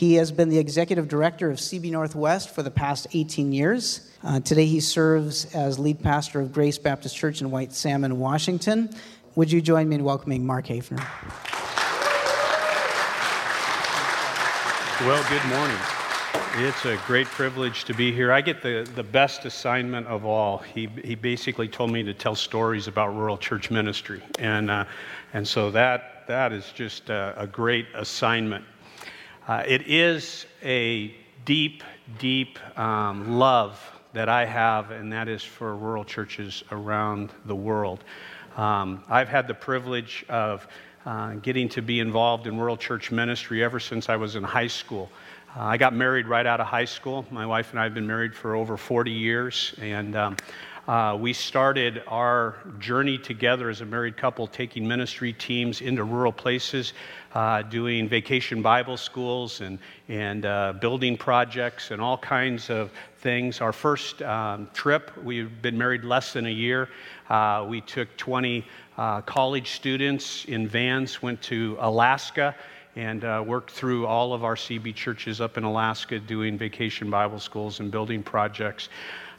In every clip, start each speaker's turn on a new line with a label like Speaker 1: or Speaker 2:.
Speaker 1: He has been the executive director of CB Northwest for the past 18 years. Uh, today, he serves as lead pastor of Grace Baptist Church in White Salmon, Washington. Would you join me in welcoming Mark Hafner?
Speaker 2: Well, good morning. It's a great privilege to be here. I get the, the best assignment of all. He, he basically told me to tell stories about rural church ministry. And, uh, and so that, that is just a, a great assignment. Uh, it is a deep, deep um, love that I have, and that is for rural churches around the world. Um, I've had the privilege of uh, getting to be involved in rural church ministry ever since I was in high school. Uh, I got married right out of high school. My wife and I have been married for over 40 years, and um, uh, we started our journey together as a married couple, taking ministry teams into rural places, uh, doing vacation Bible schools and, and uh, building projects and all kinds of things. Our first um, trip, we've been married less than a year. Uh, we took 20 uh, college students in vans, went to Alaska and uh, worked through all of our CB churches up in Alaska doing vacation Bible schools and building projects.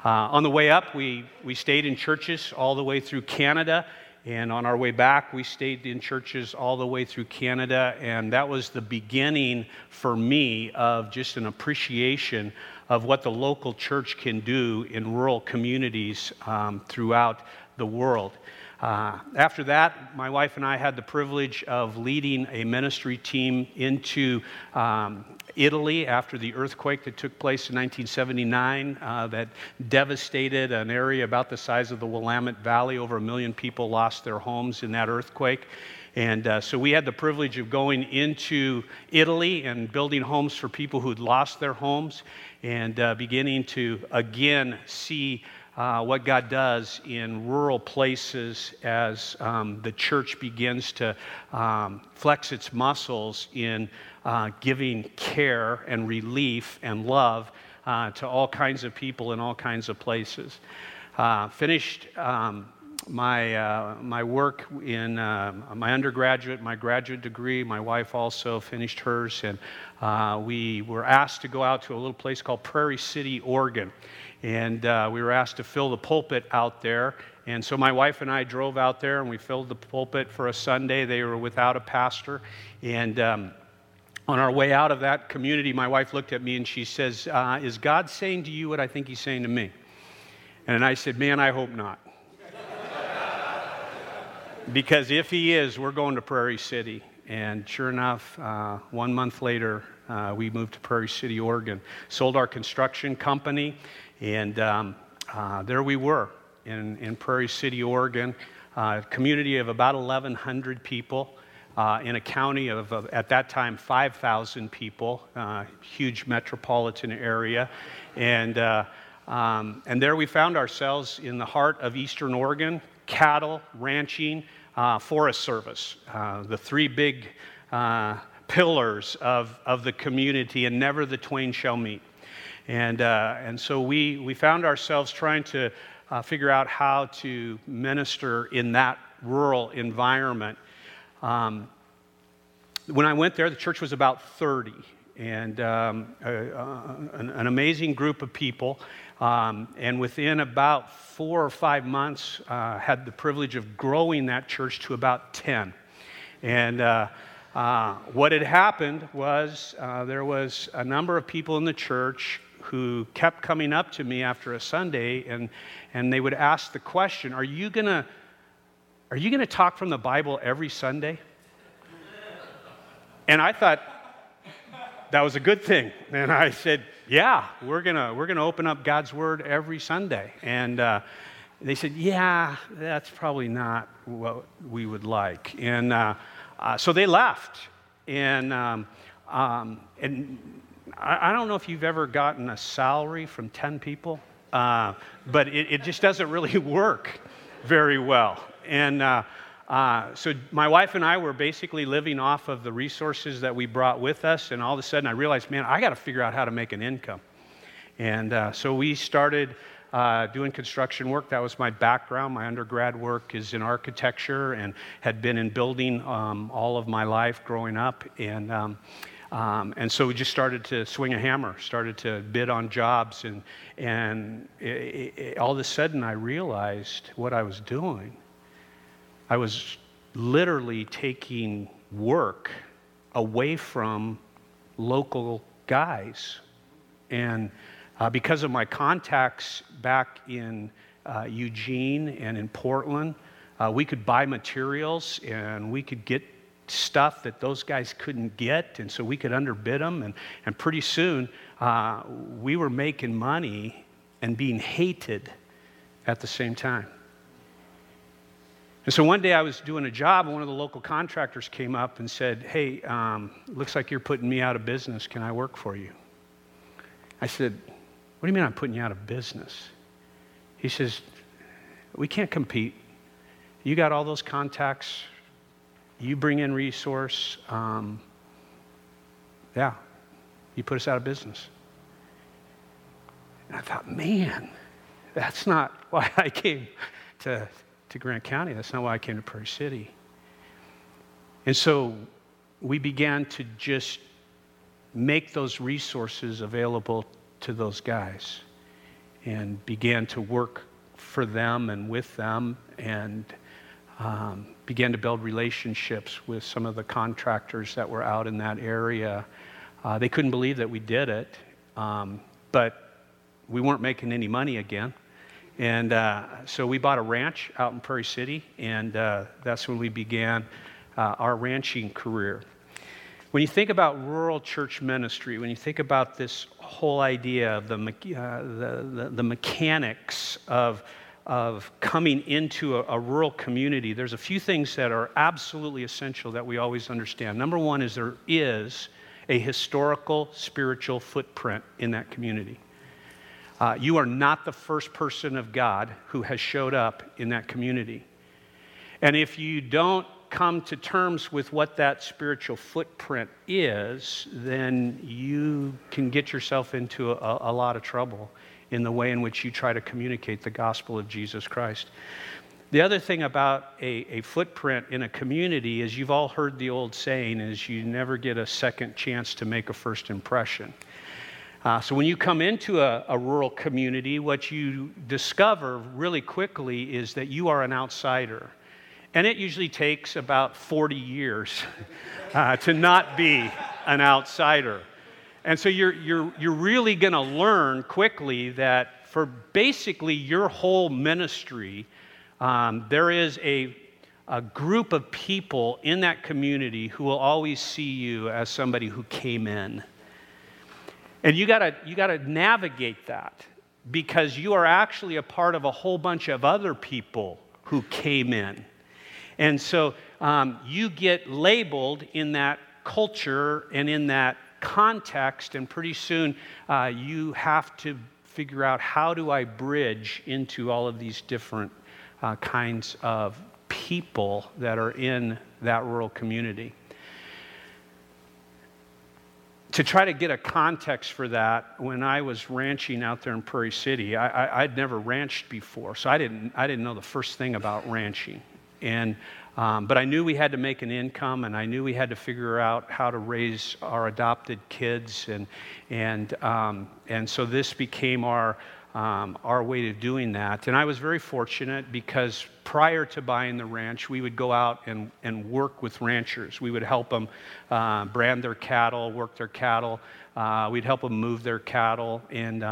Speaker 2: Uh, on the way up, we, we stayed in churches all the way through Canada. And on our way back, we stayed in churches all the way through Canada. And that was the beginning for me of just an appreciation of what the local church can do in rural communities um, throughout the world. Uh, after that, my wife and I had the privilege of leading a ministry team into um, Italy after the earthquake that took place in 1979 uh, that devastated an area about the size of the Willamette Valley. Over a million people lost their homes in that earthquake. And uh, so we had the privilege of going into Italy and building homes for people who'd lost their homes and uh, beginning to again see uh, what God does in rural places as um, the church begins to um, flex its muscles in uh, giving care and relief and love uh, to all kinds of people in all kinds of places. Uh, finished um, my, uh, my work in uh, my undergraduate, my graduate degree. My wife also finished hers, and we were asked to go out to a little place called Prairie City, Oregon. And uh, we were asked to fill the pulpit out there. And so my wife and I drove out there and we filled the pulpit for a Sunday. They were without a pastor. And um, on our way out of that community, my wife looked at me and she says, uh, Is God saying to you what I think He's saying to me? And I said, Man, I hope not. because if He is, we're going to Prairie City. And sure enough, uh, one month later, uh, we moved to Prairie City, Oregon. Sold our construction company and um, uh, there we were in, in Prairie City, Oregon, uh, a community of about 1,100 people. Uh, in a county of, of, at that time, 5,000 people, uh, huge metropolitan area. And, uh, um, and there we found ourselves in the heart of eastern Oregon cattle, ranching, uh, Forest Service, the three big pillars of, of the community, and never the twain shall meet. And, uh, and so we, we found ourselves trying to uh, figure out how to minister in that rural environment. Um, when I went there, the church was about 30, and um, a, a, an, an, amazing group of people. Um, and within about four or five months, uh, had the privilege of growing that church to about 10. And uh, uh, what had happened was uh, there was a number of people in the church who kept coming up to me after a Sunday and, and they would ask the question Are you going to are you going to talk from the Bible every Sunday? And I thought that was a good thing. And I said, Yeah, we're going to we're gonna open up God's Word every Sunday. And uh, they said, Yeah, that's probably not what we would like. And uh, uh, so they left. And, um, um, and I, I, don't know if you've ever gotten a salary from 10 people, uh, but it, it, just doesn't really work very well. And uh, uh, so my wife and I were basically living off of the resources that we brought with us, and all of a sudden I realized, man, I got to figure out how to make an income. And uh, so we started uh, doing construction work. That was my background. My undergrad work is in architecture and had been in building um, all of my life growing up. And um, Um, and so we just started to swing a hammer, started to bid on jobs, and, and it, it, all of a sudden I realized what I was doing. I was literally taking work away from local guys. And uh, because of my contacts back in uh, Eugene and in Portland, uh, we could buy materials and we could get stuff that those guys couldn't get, and so we could underbid them. And, and pretty soon, uh, we were making money and being hated at the same time. And so one day I was doing a job, and one of the local contractors came up and said, Hey, um, looks like you're putting me out of business. Can I work for you? I said, What do you mean I'm putting you out of business? He says, We can't compete. You got all those contacts you bring in resource, um, yeah, you put us out of business. And I thought, man, that's not why I came to, to Grant County. That's not why I came to Prairie City. And so we began to just make those resources available to those guys and began to work for them and with them and um, began to build relationships with some of the contractors that were out in that area. Uh, they couldn't believe that we did it, um, but we weren't making any money again. And uh, so we bought a ranch out in Prairie City, and uh, that's when we began uh, our ranching career. When you think about rural church ministry, when you think about this whole idea of the, uh, the, the, the mechanics of of coming into a, a, rural community, there's a few things that are absolutely essential that we always understand. Number one is there is a historical spiritual footprint in that community. Uh, you are not the first person of God who has showed up in that community. And if you don't come to terms with what that spiritual footprint is, then you can get yourself into a, a lot of trouble in the way in which you try to communicate the gospel of Jesus Christ. The other thing about a, a, footprint in a community is you've all heard the old saying is you never get a second chance to make a first impression. Uh, so when you come into a, a, rural community, what you discover really quickly is that you are an outsider. And it usually takes about 40 years uh, to not be an outsider. And so you're, you're, you're really going to learn quickly that for basically your whole ministry, um, there is a, a group of people in that community who will always see you as somebody who came in. And you gotta, you gotta navigate that because you are actually a part of a whole bunch of other people who came in. And so um, you get labeled in that culture and in that context, and pretty soon uh, you have to figure out how do I bridge into all of these different uh, kinds of people that are in that rural community. To try to get a context for that, when I was ranching out there in Prairie City, I, would never ranched before, so I didn't, I didn't know the first thing about ranching. And um, but I knew we had to make an income, and I knew we had to figure out how to raise our adopted kids, and and um, and so this became our um, our way of doing that. And I was very fortunate because prior to buying the ranch, we would go out and, and work with ranchers. We would help them uh, brand their cattle, work their cattle. Uh, we'd help them move their cattle. And,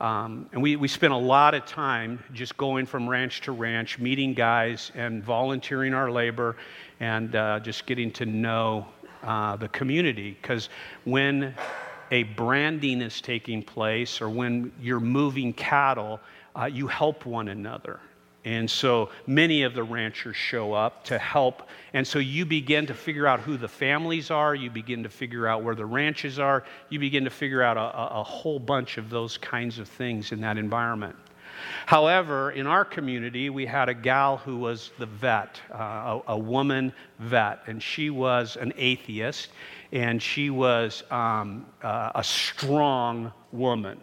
Speaker 2: um, and we, we spent a lot of time just going from ranch to ranch, meeting guys and volunteering our labor and uh, just getting to know uh, the community. Because when a branding is taking place or when you're moving cattle, uh, you help one another. And so many of the ranchers show up to help. And so you begin to figure out who the families are. You begin to figure out where the ranches are. You begin to figure out a, a whole bunch of those kinds of things in that environment. However, in our community, we had a gal who was the vet, uh, a, a, woman vet, and she was an atheist, and she was um, uh, a strong woman.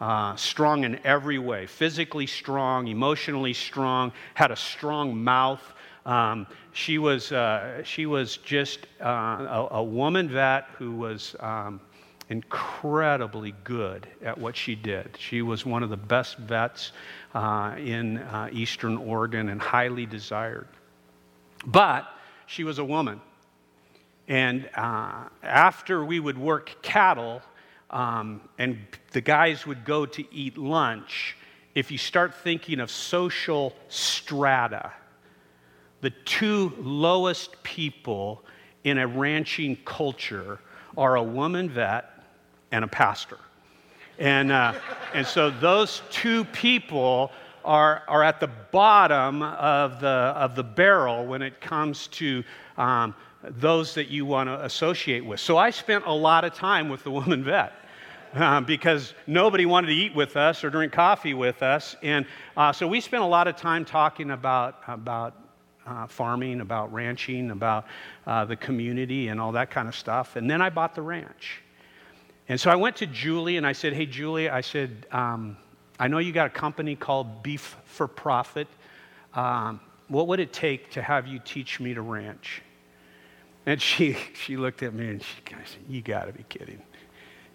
Speaker 2: Uh, strong in every way physically strong, emotionally strong, had a strong mouth. Um, she, was, uh, she was just uh, a, a, woman vet who was um, incredibly good at what she did. She was one of the best vets uh, in uh, Eastern Oregon and highly desired. But she was a woman. And uh, after we would work cattle, um, and the guys would go to eat lunch, if you start thinking of social strata, the two lowest people in a ranching culture are a woman vet and a pastor. And, uh, and so those two people are, are at the bottom of the, of the barrel when it comes to um, those that you want to associate with. So I spent a lot of time with the woman vet. Uh, because nobody wanted to eat with us or drink coffee with us. And uh, so we spent a lot of time talking about, about uh, farming, about ranching, about uh, the community, and all that kind of stuff. And then I bought the ranch. And so I went to Julie and I said, Hey, Julie, I said, um, I know you got a company called Beef for Profit. Um, what would it take to have you teach me to ranch? And she, she looked at me and she said, You got to be kidding.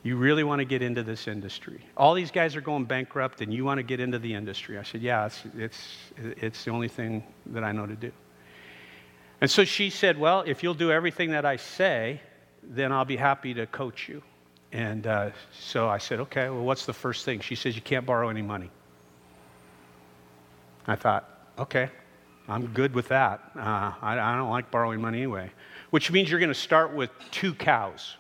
Speaker 2: You really want to get into this industry? All these guys are going bankrupt and you want to get into the industry. I said, Yeah, it's, it's, it's the only thing that I know to do. And so she said, Well, if you'll do everything that I say, then I'll be happy to coach you. And uh, so I said, Okay, well, what's the first thing? She says, You can't borrow any money. I thought, Okay, I'm good with that. Uh, I, I don't like borrowing money anyway, which means you're going to start with two cows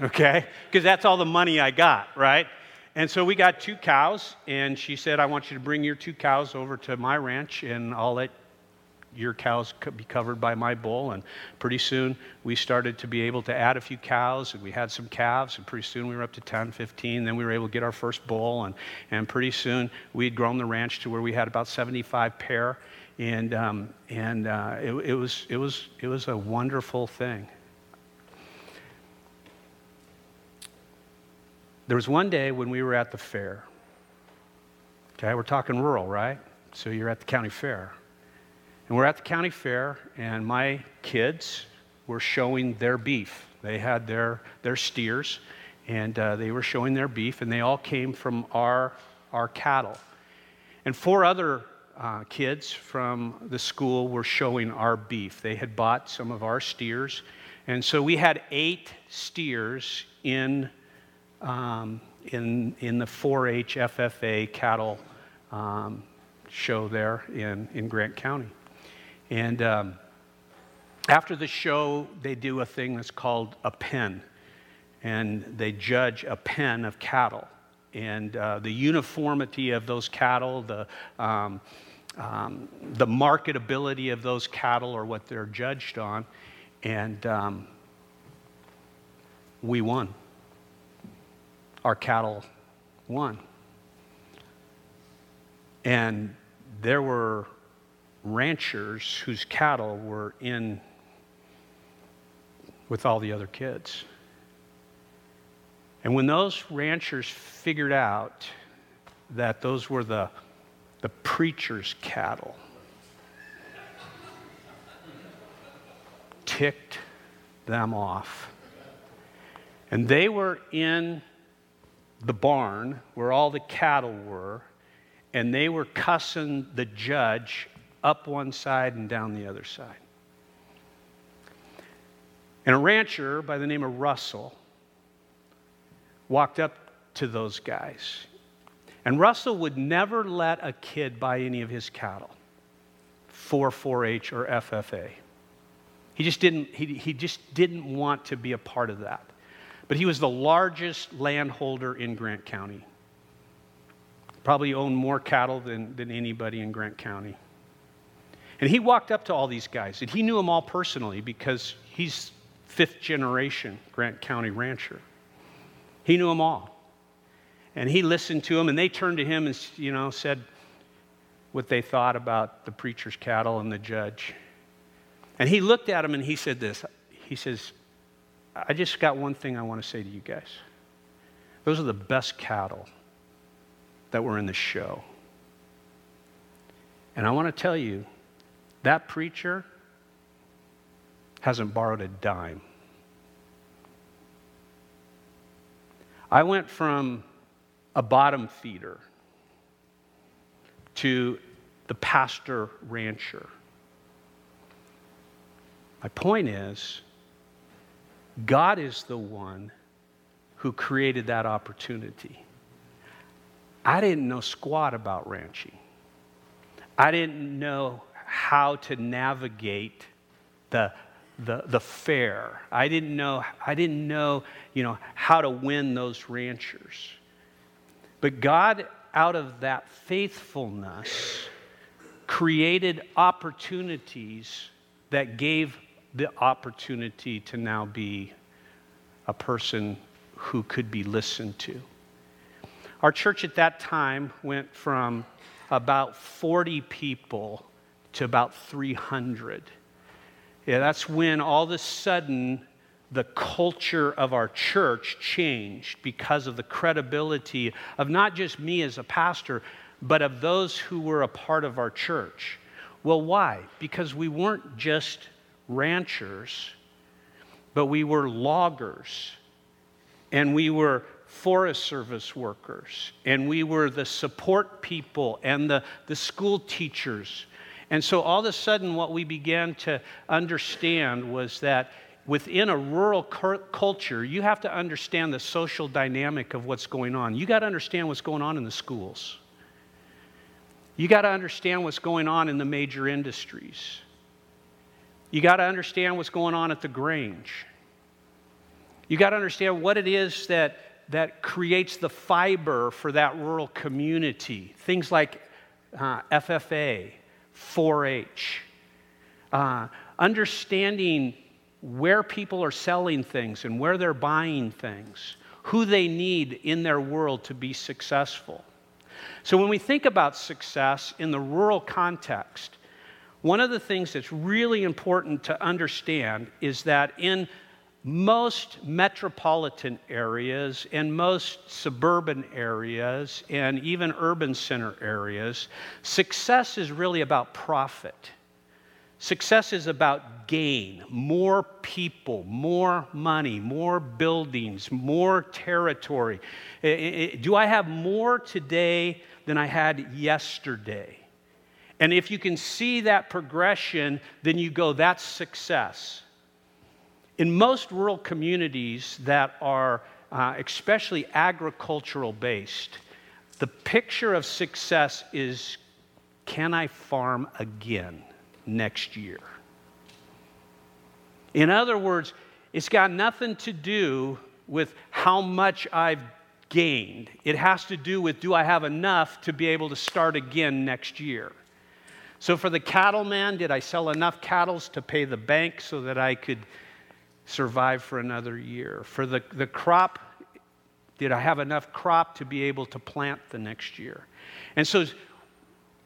Speaker 2: okay? Because that's all the money I got, right? And so we got two cows, and she said, I want you to bring your two cows over to my ranch, and I'll let your cows be covered by my bull. And pretty soon we started to be able to add a few cows, and we had some calves, and pretty soon we were up to 10, 15. Then we were able to get our first bull, and, and pretty soon we'd grown the ranch to where we had about 75 pair. And, um, and uh, it, it, was, it, was, it was a wonderful thing. There was one day when we were at the fair. Okay, we're talking rural, right? So you're at the county fair. And we're at the county fair, and my kids were showing their beef. They had their, their steers, and uh, they were showing their beef, and they all came from our, our cattle. And four other uh, kids from the school were showing our beef. They had bought some of our steers. And so we had eight steers in um, in, in the 4 H FFA cattle um, show there in, in Grant County. And um, after the show, they do a thing that's called a pen, and they judge a pen of cattle. And uh, the uniformity of those cattle, the, um, um, the marketability of those cattle are what they're judged on. And um, we won our cattle won. And there were ranchers whose cattle were in with all the other kids. And when those ranchers figured out that those were the, the preacher's cattle, ticked them off. And they were in the barn where all the cattle were, and they were cussing the judge up one side and down the other side. And a rancher by the name of Russell walked up to those guys. And Russell would never let a kid buy any of his cattle for 4 H or FFA. He just, didn't, he, he just didn't want to be a part of that. But he was the largest landholder in Grant County. Probably owned more cattle than, than anybody in Grant County. And he walked up to all these guys, and he knew them all personally because he's fifth generation Grant County rancher. He knew them all. And he listened to them, and they turned to him and you know, said what they thought about the preacher's cattle and the judge. And he looked at him and he said this. He says, I just got one thing I want to say to you guys. Those are the best cattle that were in the show. And I want to tell you that preacher hasn't borrowed a dime. I went from a bottom feeder to the pastor rancher. My point is, God is the one who created that opportunity. I didn't know squat about ranching. I didn't know how to navigate the, the, the fair. I didn't know, I didn't know, you know, how to win those ranchers. But God, out of that faithfulness, created opportunities that gave the opportunity to now be a person who could be listened to. Our church at that time went from about 40 people to about 300. Yeah, that's when all of a sudden the culture of our church changed because of the credibility of not just me as a pastor, but of those who were a part of our church. Well, why? Because we weren't just ranchers, but we were loggers, and we were Forest Service workers, and we were the support people and the, the school teachers. And so all of a sudden, what we began to understand was that within a rural culture, you have to understand the social dynamic of what's going on. You got to understand what's going on in the schools. You got to understand what's going on in the major industries. You got to understand what's going on at the Grange. You got to understand what it is that, that creates the fiber for that rural community. Things like uh, FFA, 4 H, uh, understanding where people are selling things and where they're buying things, who they need in their world to be successful. So, when we think about success in the rural context, one of the things that's really important to understand is that in most metropolitan areas and most suburban areas and even urban center areas, success is really about profit. Success is about gain, more people, more money, more buildings, more territory. Do I have more today than I had yesterday? And if you can see that progression, then you go, that's success. In most rural communities that are uh, especially agricultural based, the picture of success is can I farm again next year? In other words, it's got nothing to do with how much I've gained. It has to do with do I have enough to be able to start again next year? So, for the cattleman, did I sell enough cattle to pay the bank so that I could survive for another year? For the, the crop, did I have enough crop to be able to plant the next year? And so,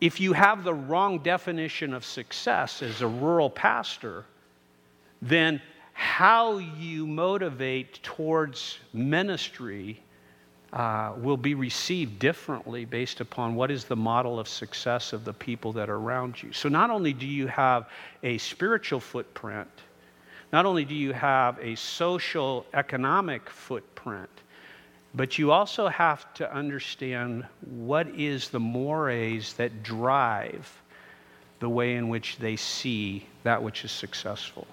Speaker 2: if you have the wrong definition of success as a rural pastor, then how you motivate towards ministry uh, will be received differently based upon what is the model of success of the people that are around you. So, not only do you have a spiritual footprint, not only do you have a social economic footprint, but you also have to understand what is the mores that drive the way in which they see that which is successful.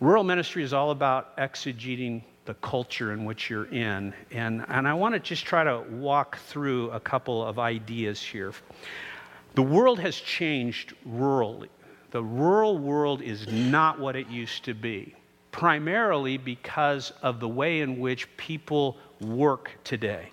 Speaker 2: Rural ministry is all about exegeting the culture in which you're in. And, and I want to just try to walk through a couple of ideas here. The world has changed rurally. The rural world is not what it used to be, primarily because of the way in which people work today.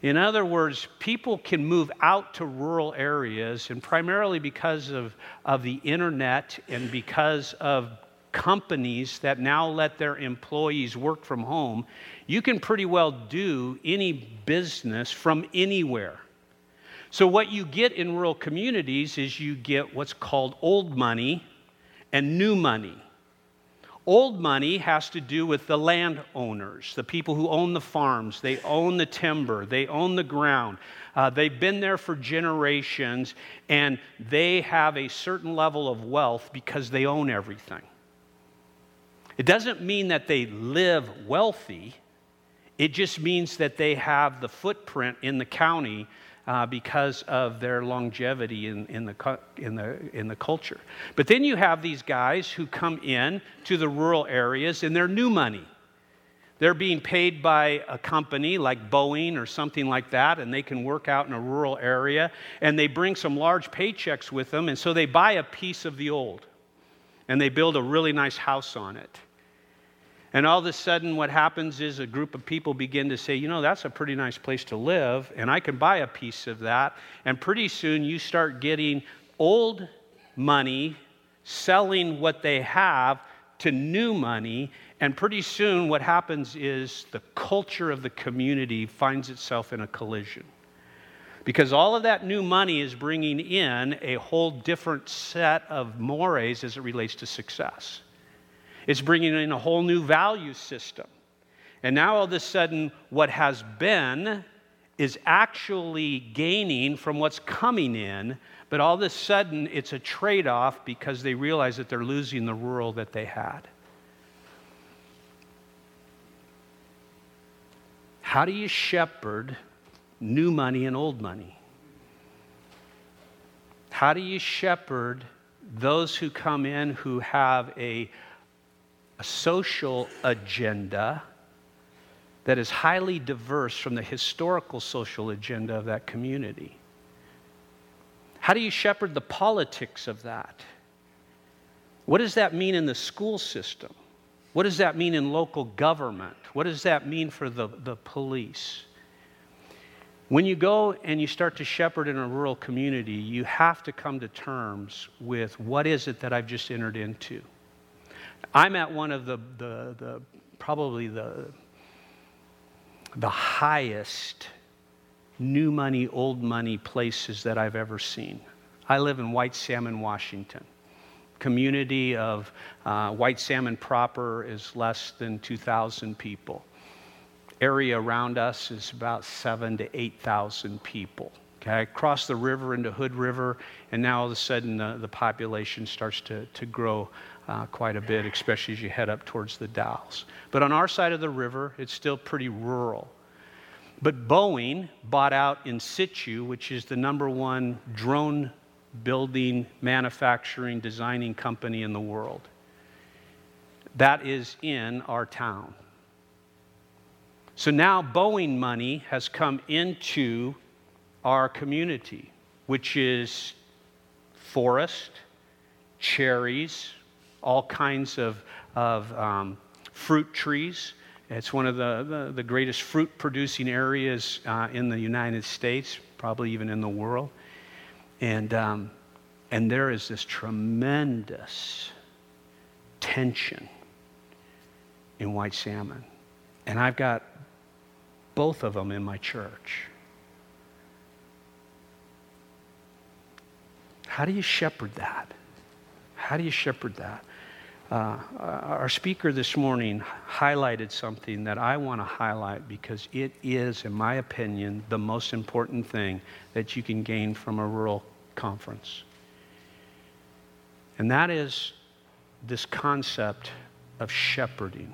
Speaker 2: In other words, people can move out to rural areas, and primarily because of, of the internet and because of companies that now let their employees work from home, you can pretty well do any business from anywhere. So, what you get in rural communities is you get what's called old money and new money. Old money has to do with the landowners, the people who own the farms. They own the timber, they own the ground. Uh, they've been there for generations, and they have a certain level of wealth because they own everything. It doesn't mean that they live wealthy, it just means that they have the footprint in the county uh, because of their longevity in, in, the, in, the, in the culture. But then you have these guys who come in to the rural areas and they're new money. They're being paid by a company like Boeing or something like that, and they can work out in a rural area, and they bring some large paychecks with them, and so they buy a piece of the old, and they build a really nice house on it. And all of a sudden, what happens is a group of people begin to say, you know, that's a pretty nice place to live, and I can buy a piece of that. And pretty soon, you start getting old money selling what they have to new money. And pretty soon, what happens is the culture of the community finds itself in a collision. Because all of that new money is bringing in a whole different set of mores as it relates to success. It's bringing in a whole new value system. And now all of a sudden, what has been is actually gaining from what's coming in, but all of a sudden it's a trade off because they realize that they're losing the rural that they had. How do you shepherd new money and old money? How do you shepherd those who come in who have a a social agenda that is highly diverse from the historical social agenda of that community? How do you shepherd the politics of that? What does that mean in the school system? What does that mean in local government? What does that mean for the, the police? When you go and you start to shepherd in a rural community, you have to come to terms with what is it that I've just entered into? I'm at one of the, the, the probably the, the highest new money, old money places that I've ever seen. I live in White Salmon, Washington. Community of uh, White Salmon proper is less than 2,000 people. Area around us is about seven to 8,000 people. Okay, cross the river into Hood River, and now all of a sudden the, the population starts to, to grow uh, quite a bit, especially as you head up towards the Dalles. But on our side of the river, it's still pretty rural. But Boeing bought out Insitu, which is the number one drone building, manufacturing, designing company in the world. That is in our town. So now Boeing money has come into our community, which is forest, cherries, all kinds of, of um, fruit trees. It's one of the, the, the greatest fruit producing areas uh, in the United States, probably even in the world. And, um, and there is this tremendous tension in white salmon. And I've got both of them in my church. How do you shepherd that? How do you shepherd that? Uh, our speaker this morning highlighted something that I want to highlight because it is, in my opinion, the most important thing that you can gain from a rural conference. And that is this concept of shepherding.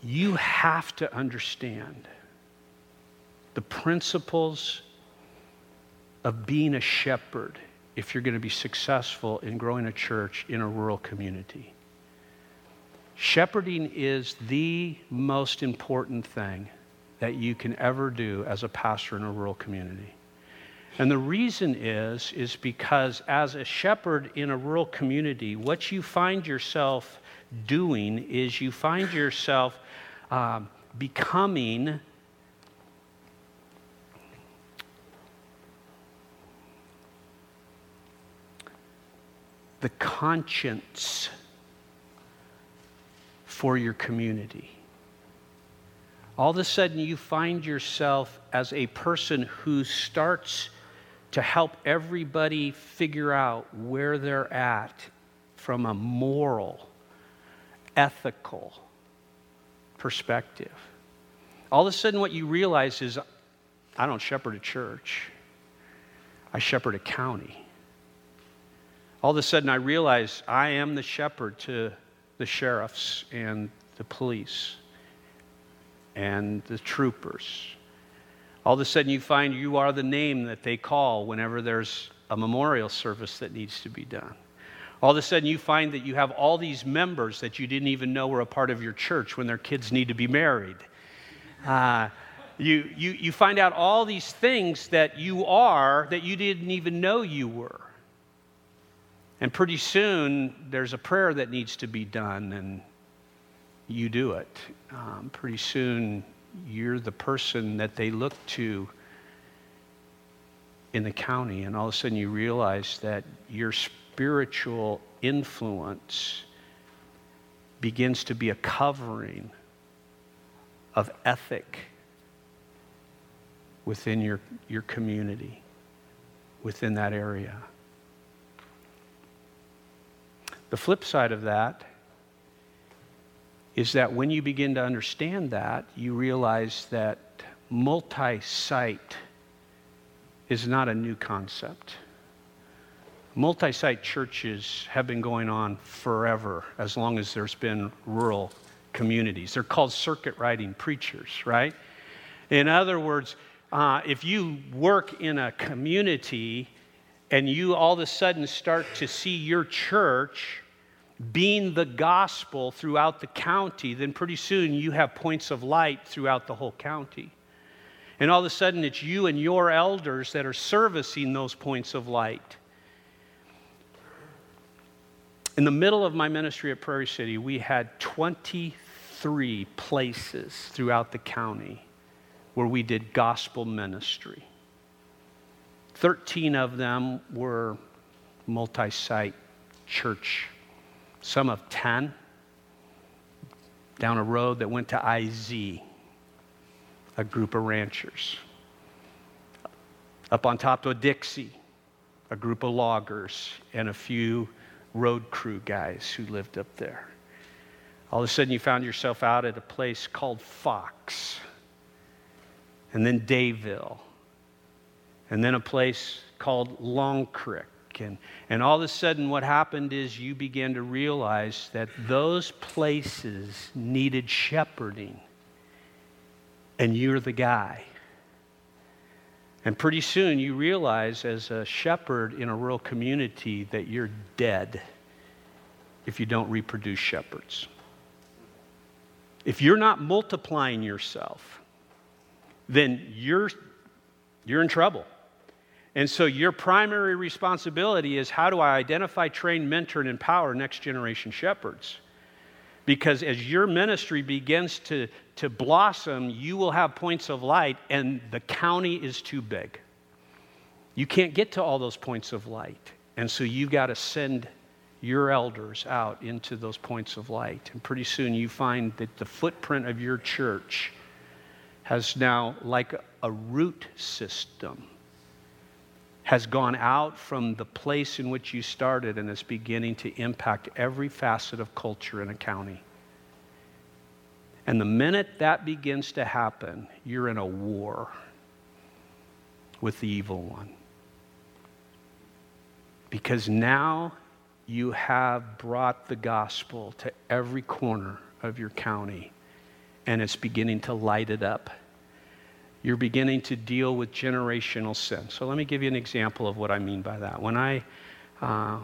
Speaker 2: You have to understand the principles of being a shepherd if you're going to be successful in growing a church in a rural community. Shepherding is the most important thing that you can ever do as a pastor in a rural community. And the reason is is because as a shepherd in a rural community, what you find yourself doing is you find yourself um, becoming the conscience for your community. All of a sudden, you find yourself as a person who starts to help everybody figure out where they're at from a moral, ethical perspective. All of a sudden, what you realize is I don't shepherd a church, I shepherd a county. All of a sudden, I realize I am the shepherd to the sheriffs and the police and the troopers. All of a sudden, you find you are the name that they call whenever there's a memorial service that needs to be done. All of a sudden, you find that you have all these members that you didn't even know were a part of your church when their kids need to be married. Uh, you, you, you find out all these things that you are that you didn't even know you were. And pretty soon, there's a prayer that needs to be done, and you do it. Um, pretty soon, you're the person that they look to in the county, and all of a sudden, you realize that your spiritual influence begins to be a covering of ethic within your, your community, within that area. The flip side of that is that when you begin to understand that, you realize that multi site is not a new concept. Multi site churches have been going on forever, as long as there's been rural communities. They're called circuit riding preachers, right? In other words, uh, if you work in a community and you all of a sudden start to see your church being the gospel throughout the county, then pretty soon you have points of light throughout the whole county. And all of a sudden, it's you and your elders that are servicing those points of light. In the middle of my ministry at Prairie City, we had 23 places throughout the county where we did gospel ministry. 13 of them were multi site church, some of 10 down a road that went to Izee, a group of ranchers. Up on top to a Dixie, a group of loggers, and a few road crew guys who lived up there. All of a sudden, you found yourself out at a place called Fox and then Dayville, and then a place called Long Creek. And, and all of a sudden, what happened is you began to realize that those places needed shepherding, and you're the guy. And pretty soon, you realize as a shepherd in a rural community that you're dead if you don't reproduce shepherds. If you're not multiplying yourself, then you're, you're in trouble. And so your primary responsibility is how do I identify, train, mentor, and empower next generation shepherds? Because as your ministry begins to, to blossom, you will have points of light, and the county is too big. You can't get to all those points of light. And so you've got to send your elders out into those points of light. And pretty soon you find that the footprint of your church has now, like a root system, has gone out from the place in which you started and is beginning to impact every facet of culture in a county. And the minute that begins to happen, you're in a war with the evil one. Because now you have brought the gospel to every corner of your county and it's beginning to light it up. You're beginning to deal with generational sin. So let me give you an example of what I mean by that. When I uh,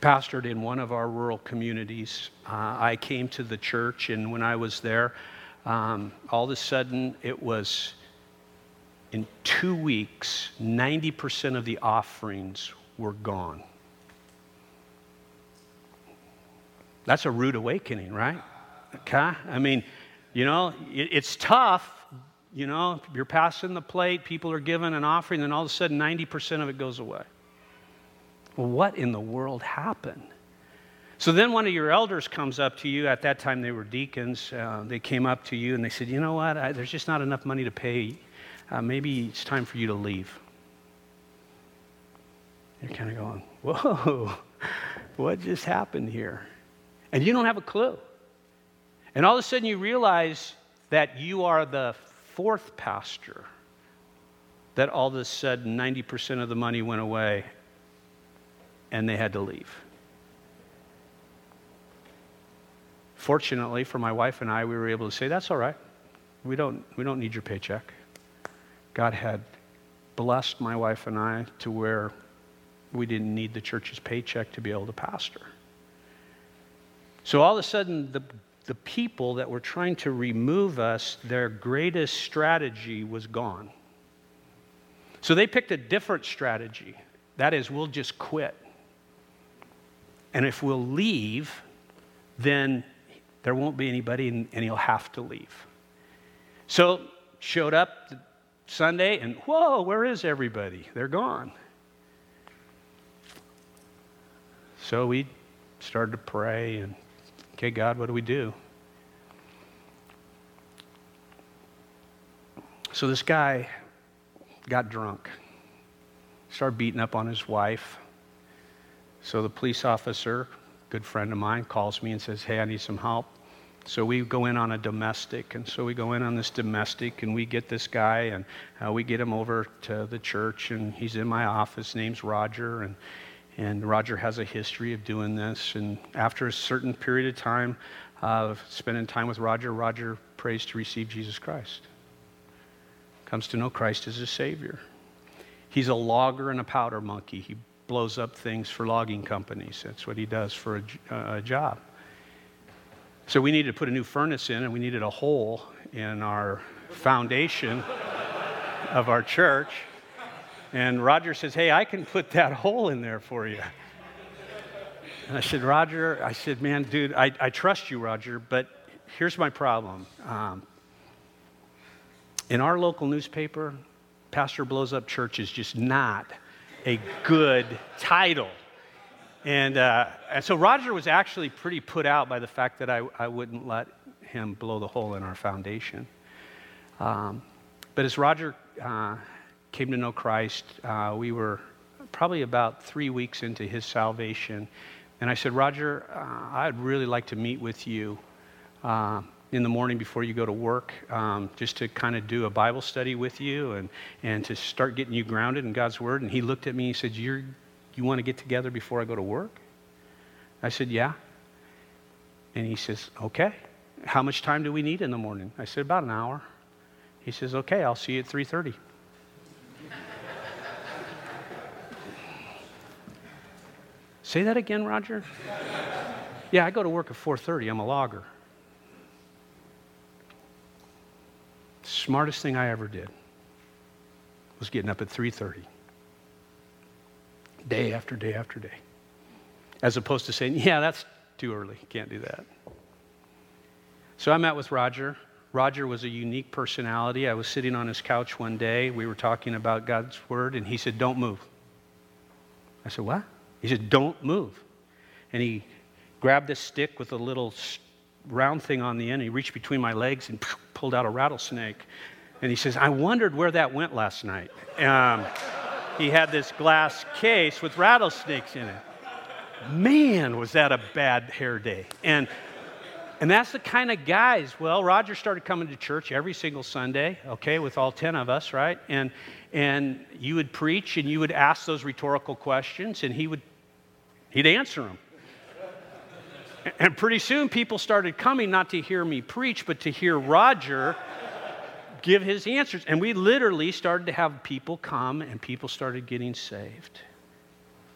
Speaker 2: pastored in one of our rural communities, uh, I came to the church, and when I was there, um, all of a sudden it was in two weeks, 90% of the offerings were gone. That's a rude awakening, right? Okay? I mean, you know, it, it's tough. You know, you're passing the plate, people are giving an offering, and all of a sudden 90% of it goes away. Well, what in the world happened? So then one of your elders comes up to you. At that time, they were deacons. Uh, they came up to you and they said, You know what? I, there's just not enough money to pay. Uh, maybe it's time for you to leave. You're kind of going, whoa, what just happened here? And you don't have a clue. And all of a sudden you realize that you are the fourth pastor, that all of a sudden 90% of the money went away and they had to leave. Fortunately for my wife and I, we were able to say, that's all right. We don't, we don't need your paycheck. God had blessed my wife and I to where we didn't need the church's paycheck to be able to pastor. So all of a sudden, the, the people that were trying to remove us, their greatest strategy was gone. So they picked a different strategy. That is, we'll just quit. And if we'll leave, then there won't be anybody and, and he'll have to leave. So showed up Sunday and whoa, where is everybody? They're gone. So we started to pray and, okay, God, what do we do? So this guy got drunk, started beating up on his wife. So the police officer, good friend of mine, calls me and says, Hey, I need some help. So we go in on a domestic, and so we go in on this domestic, and we get this guy, and uh, we get him over to the church, and he's in my office. name's Roger, and and Roger has a history of doing this. And after a certain period of time of spending time with Roger, Roger prays to receive Jesus Christ. Comes to know Christ as his Savior. He's a logger and a powder monkey. He blows up things for logging companies. That's what he does for a, a job. So we needed to put a new furnace in, and we needed a hole in our foundation of our church. And Roger says, Hey, I can put that hole in there for you. And I said, Roger, I said, Man, dude, I, I trust you, Roger, but here's my problem. Um, in our local newspaper, Pastor Blows Up Church is just not a good title. And, uh, and so Roger was actually pretty put out by the fact that I, I wouldn't let him blow the hole in our foundation. Um, but as Roger uh, came to know Christ, uh, we were probably about three weeks into his salvation. And I said, Roger, uh, I'd really like to meet with you uh, in the morning before you go to work, um, just to kind of do a Bible study with you and, and to start getting you grounded in God's Word. And he looked at me and he said, You're, You want to get together before I go to work? I said, Yeah. And he says, Okay. How much time do we need in the morning? I said, About an hour. He says, Okay, I'll see you at 3:30. Say that again, Roger? yeah, I go to work at 4:30. I'm a logger. Smartest thing I ever did was getting up at 3:30. Day after day after day. As opposed to saying, "Yeah, that's too early. Can't do that." So I met with Roger. Roger was a unique personality. I was sitting on his couch one day. We were talking about God's word, and he said, Don't move. I said, What? He said, Don't move. And he grabbed this stick with a little round thing on the end. He reached between my legs and pulled out a rattlesnake. And he says, I wondered where that went last night. Um, he had this glass case with rattlesnakes in it. Man, was that a bad hair day. And and that's the kind of guys. Well, Roger started coming to church every single Sunday, okay, with all 10 of us, right? And and you would preach and you would ask those rhetorical questions and he would he'd answer them. And pretty soon people started coming not to hear me preach, but to hear Roger give his answers. And we literally started to have people come and people started getting saved.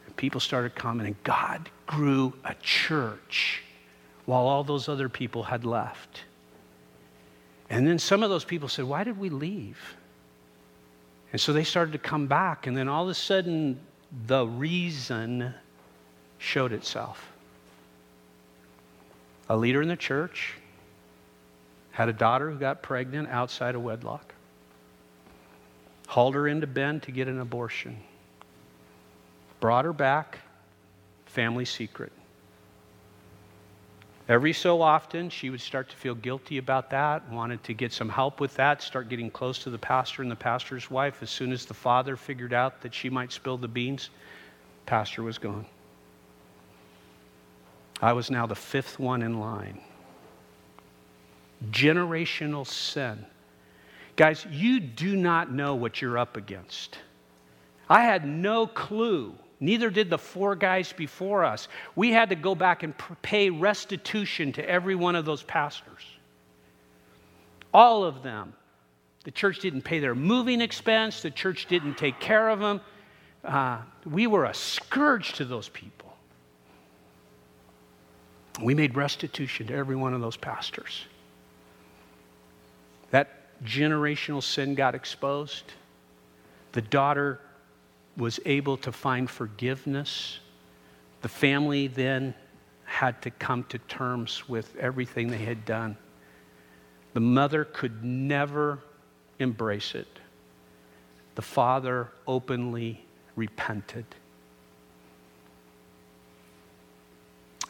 Speaker 2: And people started coming, and God grew a church while all those other people had left. And then some of those people said, Why did we leave? And so they started to come back, and then all of a sudden, the reason showed itself. A leader in the church had a daughter who got pregnant outside of wedlock, hauled her into Bend to get an abortion, brought her back, family secret. Every so often, she would start to feel guilty about that, wanted to get some help with that, start getting close to the pastor and the pastor's wife. As soon as the father figured out that she might spill the beans, pastor was gone. I was now the fifth one in line. Generational sin. Guys, you do not know what you're up against. I had no clue. Neither did the four guys before us. We had to go back and pay restitution to every one of those pastors. All of them. The church didn't pay their moving expense, the church didn't take care of them. Uh, we were a scourge to those people. We made restitution to every one of those pastors. That generational sin got exposed. The daughter was able to find forgiveness. The family then had to come to terms with everything they had done. The mother could never embrace it. The father openly repented.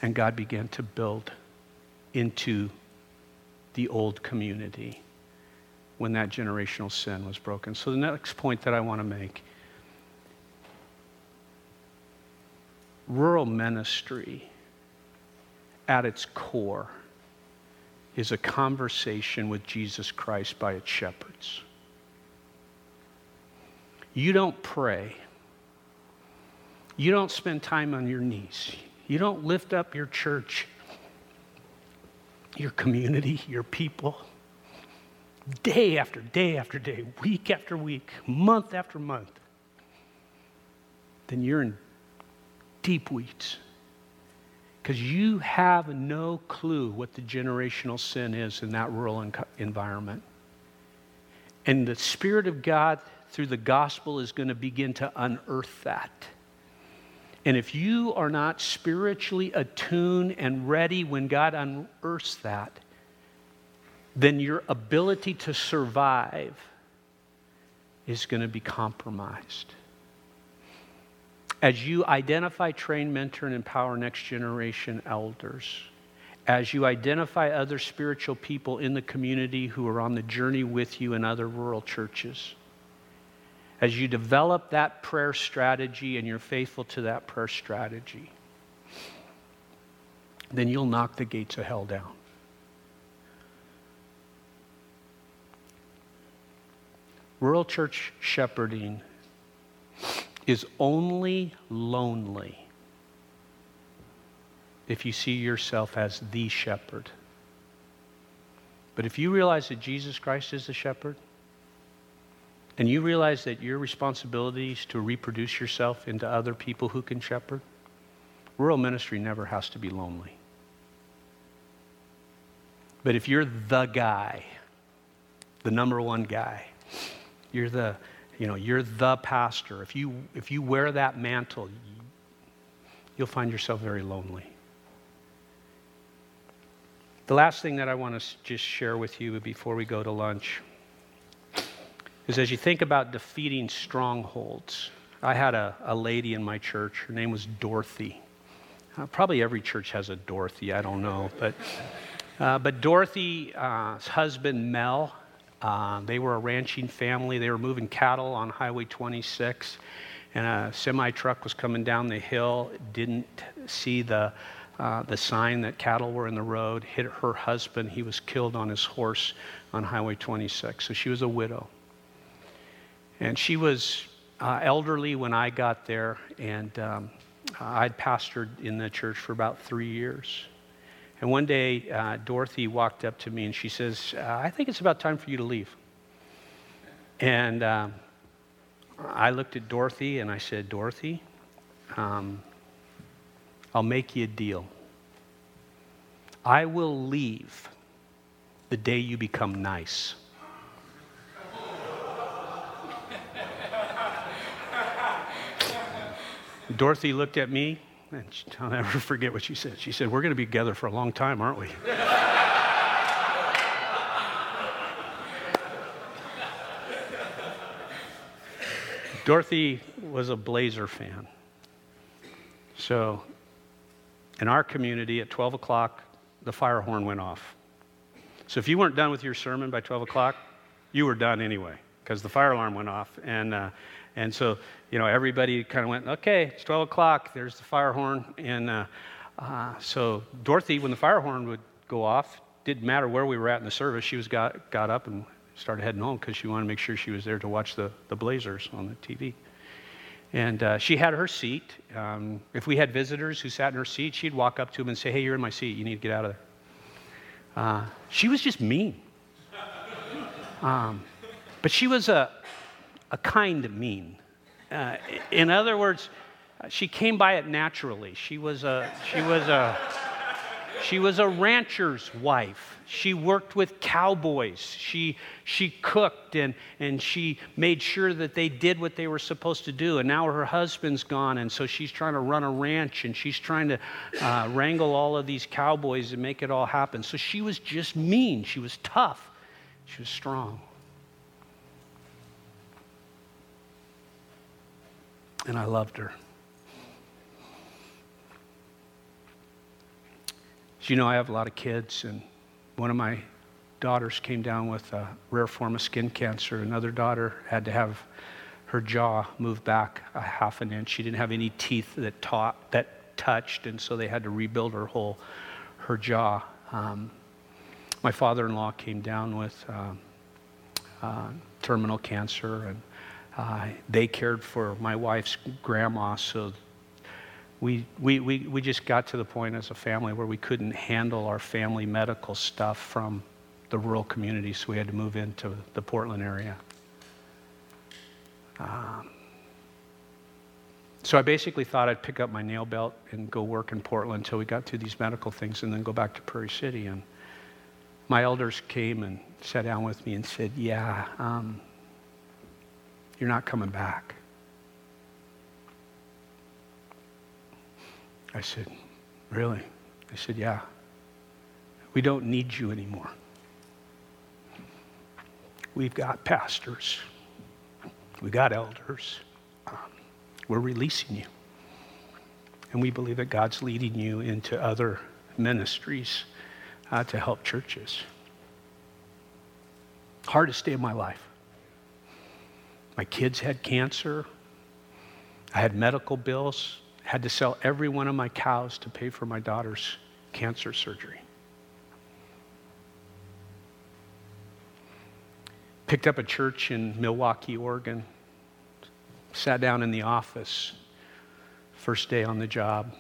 Speaker 2: And God began to build into the old community when that generational sin was broken. So, the next point that I want to make rural ministry at its core is a conversation with Jesus Christ by its shepherds. You don't pray. You don't spend time on your knees. You don't lift up your church, your community, your people, day after day after day, week after week, month after month. Then you're in deep weeds because you have no clue what the generational sin is in that rural environment. And the Spirit of God through the gospel is going to begin to unearth that. And if you are not spiritually attuned and ready when God unearths that, then your ability to survive is going to be compromised. As you identify, train, mentor, and empower next generation elders, as you identify other spiritual people in the community who are on the journey with you in other rural churches, as you develop that prayer strategy and you're faithful to that prayer strategy, then you'll knock the gates of hell down. Rural church shepherding is only lonely if you see yourself as the shepherd. But if you realize that Jesus Christ is the shepherd, and you realize that your responsibility is to reproduce yourself into other people who can shepherd, rural ministry never has to be lonely. But if you're the guy, the number one guy, you're the you know, you're the pastor. If you, if you wear that mantle, you'll find yourself very lonely. The last thing that I want to just share with you before we go to lunch is as you think about defeating strongholds. I had a, a lady in my church, her name was Dorothy. Uh, probably every church has a Dorothy, I don't know. But, uh, but Dorothy's uh, husband, Mel, uh, they were a ranching family. They were moving cattle on Highway 26, and a semi truck was coming down the hill. Didn't see the uh, the sign that cattle were in the road. Hit her husband. He was killed on his horse on Highway 26. So she was a widow, and she was uh, elderly when I got there, and um, I'd pastored in the church for about three years. And one day, uh, Dorothy walked up to me and she says, uh, I think it's about time for you to leave. And um, I looked at Dorothy and I said, Dorothy, um, I'll make you a deal. I will leave the day you become nice. Dorothy looked at me and I'll never forget what she said. She said, We're going to be together for a long time, aren't we? Dorothy was a Blazer fan. So, in our community, at 12 o'clock, the fire horn went off. So, if you weren't done with your sermon by 12 o'clock, you were done anyway, because the fire alarm went off. And uh, and so, you know, everybody kind of went, okay, it's 12 o'clock, there's the fire horn. And uh, uh, so Dorothy, when the fire horn would go off, didn't matter where we were at in the service, she was got, got up and started heading home because she wanted to make sure she was there to watch the, the Blazers on the TV. And uh, she had her seat. Um, if we had visitors who sat in her seat, she'd walk up to them and say, Hey, you're in my seat. You need to get out of there. Uh, she was just mean. Um, but she was a, a kind mean. Uh, in other words, she came by it naturally. She was a, she was a, she was a rancher's wife. She worked with cowboys. She, she cooked and, and she made sure that they did what they were supposed to do. And now her husband's gone, and so she's trying to run a ranch and she's trying to uh, wrangle all of these cowboys and make it all happen. So she was just mean. She was tough. She was strong. And I loved her. As you know, I have a lot of kids, and one of my daughters came down with a rare form of skin cancer. Another daughter had to have her jaw moved back a half an inch. She didn't have any teeth that, taught, that touched, and so they had to rebuild her whole her jaw. Um, my father-in-law came down with uh, uh, terminal cancer, and uh, they cared for my wife's grandma, so we, we, we, we just got to the point as a family where we couldn't handle our family medical stuff from the rural community, so we had to move into the Portland area. Um, so I basically thought I'd pick up my nail belt and go work in Portland until we got through these medical things and then go back to Prairie City. And my elders came and sat down with me and said, Yeah, um, you're not coming back. I said, Really? They said, Yeah. We don't need you anymore. We've got pastors, we got elders. Um, we're releasing you. And we believe that God's leading you into other ministries uh, to help churches. Hardest day of my life. My kids had cancer. I had medical bills had to sell every one of my cows to pay for my daughter's cancer surgery. Picked up a church in Milwaukie, Oregon, sat down in the office, first day on the job,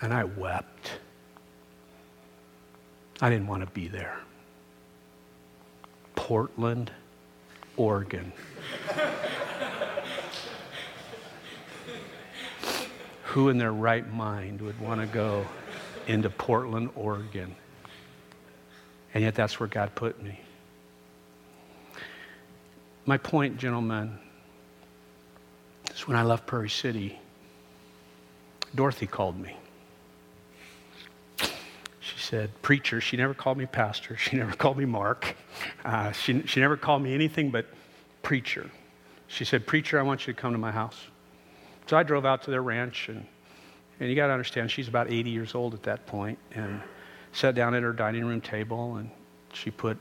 Speaker 2: and I wept. I didn't want to be there. Portland, Oregon. who in their right mind would want to go into Portland, Oregon? And yet that's where God put me. My point, gentlemen, is when I left Prairie City, Dorothy called me. Said, Preacher. She never called me pastor. She never called me Mark. Uh, she, she never called me anything but preacher. She said, Preacher, I want you to come to my house. So I drove out to their ranch, and, and you got to understand, she's about 80 years old at that point, and sat down at her dining room table, and she put,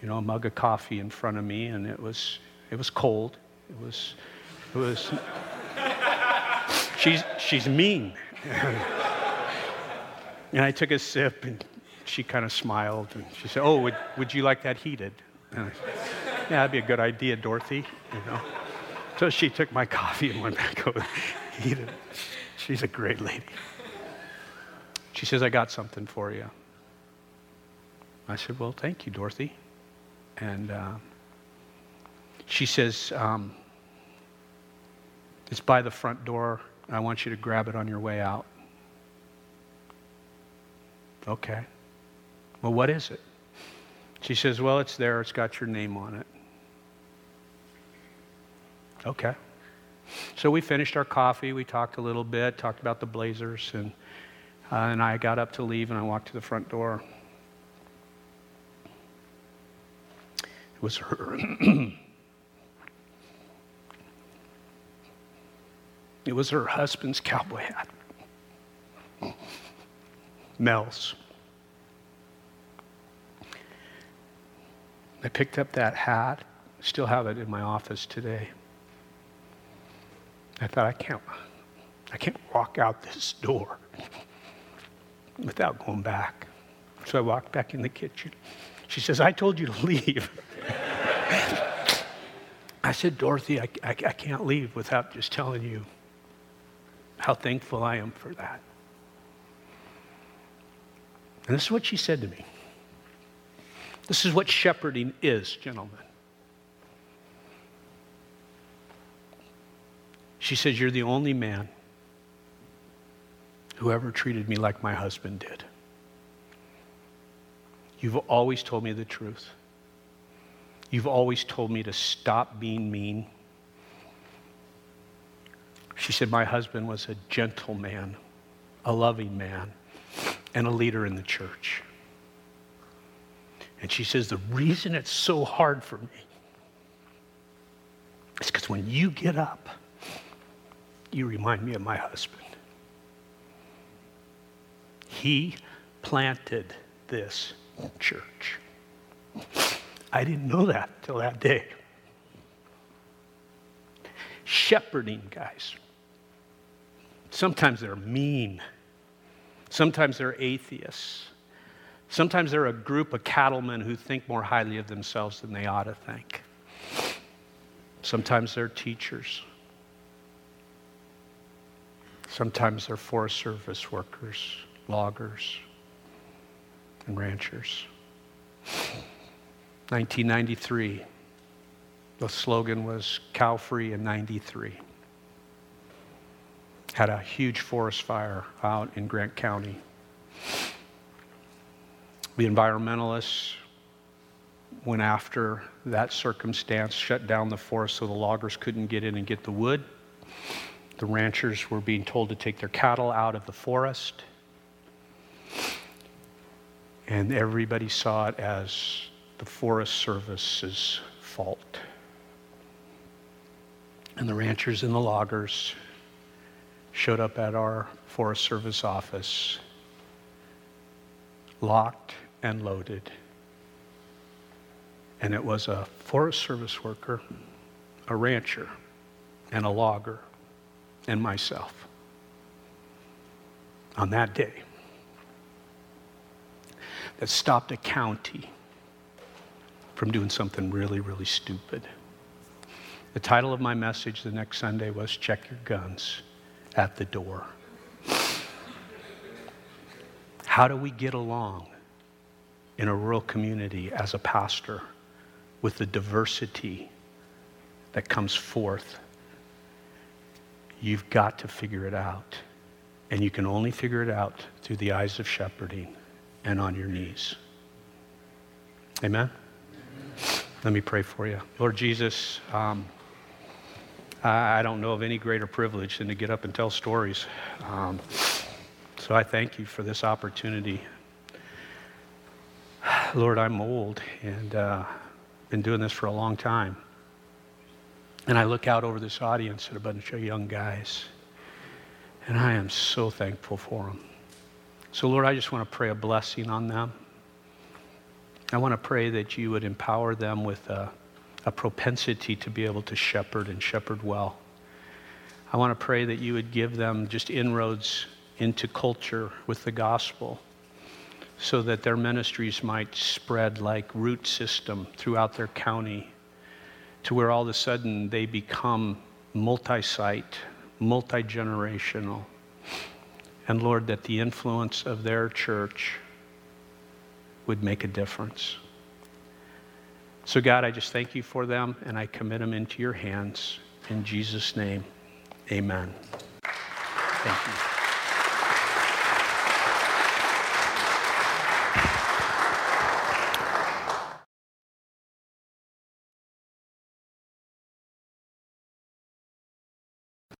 Speaker 2: you know, a mug of coffee in front of me, and it was, it was cold. It was, it was. she's, she's mean. and I took a sip, and she kind of smiled, and she said, "Oh, would, would you like that heated?" Said, "Yeah, that'd be a good idea, Dorothy." You know. So she took my coffee and went back over heated. She's a great lady. She says, I got something for you. I said, Well, thank you, Dorothy. And uh, she says, um, It's by the front door. I want you to grab it on your way out. Okay. Well, what is it? She says, Well, it's there. It's got your name on it. Okay. So we finished our coffee. We talked a little bit, talked about the Blazers, and, uh, and I got up to leave and I walked to the front door. It was her. it was her husband's cowboy hat. Mel's. I picked up that hat, still have it in my office today. I thought, I can't, I can't walk out this door without going back. So I walked back in the kitchen. She says, I told you to leave. I said, Dorothy, I, I, I, can't leave without just telling you how thankful I am for that. And this is what she said to me. This is what shepherding is, gentlemen. She says, You're the only man who ever treated me like my husband did. You've always told me the truth. You've always told me to stop being mean. She said, My husband was a gentle man, a loving man, and a leader in the church. And she says, The reason it's so hard for me is because when you get up, you remind me of my husband. He planted this church. I didn't know that till that day. Shepherding guys. Sometimes they're mean. Sometimes they're atheists. Sometimes they're a group of cattlemen who think more highly of themselves than they ought to think. Sometimes they're teachers. Sometimes they're Forest Service workers, loggers, and ranchers. 1993, the slogan was cow free in 93. Had a huge forest fire out in Grant County. The environmentalists went after that circumstance, shut down the forest so the loggers couldn't get in and get the wood. The ranchers were being told to take their cattle out of the forest. And everybody saw it as the Forest Service's fault. And the ranchers and the loggers showed up at our Forest Service office, locked and loaded. And it was a Forest Service worker, a rancher, and a logger and myself on that day that stopped a county from doing something really, really stupid. The title of my message the next Sunday was Check Your Guns at the Door. How do we get along in a rural community as a pastor with the diversity that comes forth You've got to figure it out. And you can only figure it out through the eyes of shepherding and on your knees. Amen? Let me pray for you. Lord Jesus, um, I, don't know of any greater privilege than to get up and tell stories. Um, so I thank you for this opportunity. Lord, I'm old and uh, been doing this for a long time. And I look out over this audience at a bunch of young guys, and I am so thankful for them. So, Lord, I just want to pray a blessing on them. I want to pray that you would empower them with a, a propensity to be able to shepherd and shepherd well. I want to pray that you would give them just inroads into culture with the gospel so that their ministries might spread like root system throughout their county to where all of a sudden they become multi site, multi generational. And Lord, that the influence of their church would make a difference. So, God, I just thank you for them and I commit them into your hands. In Jesus' name, amen. Thank you.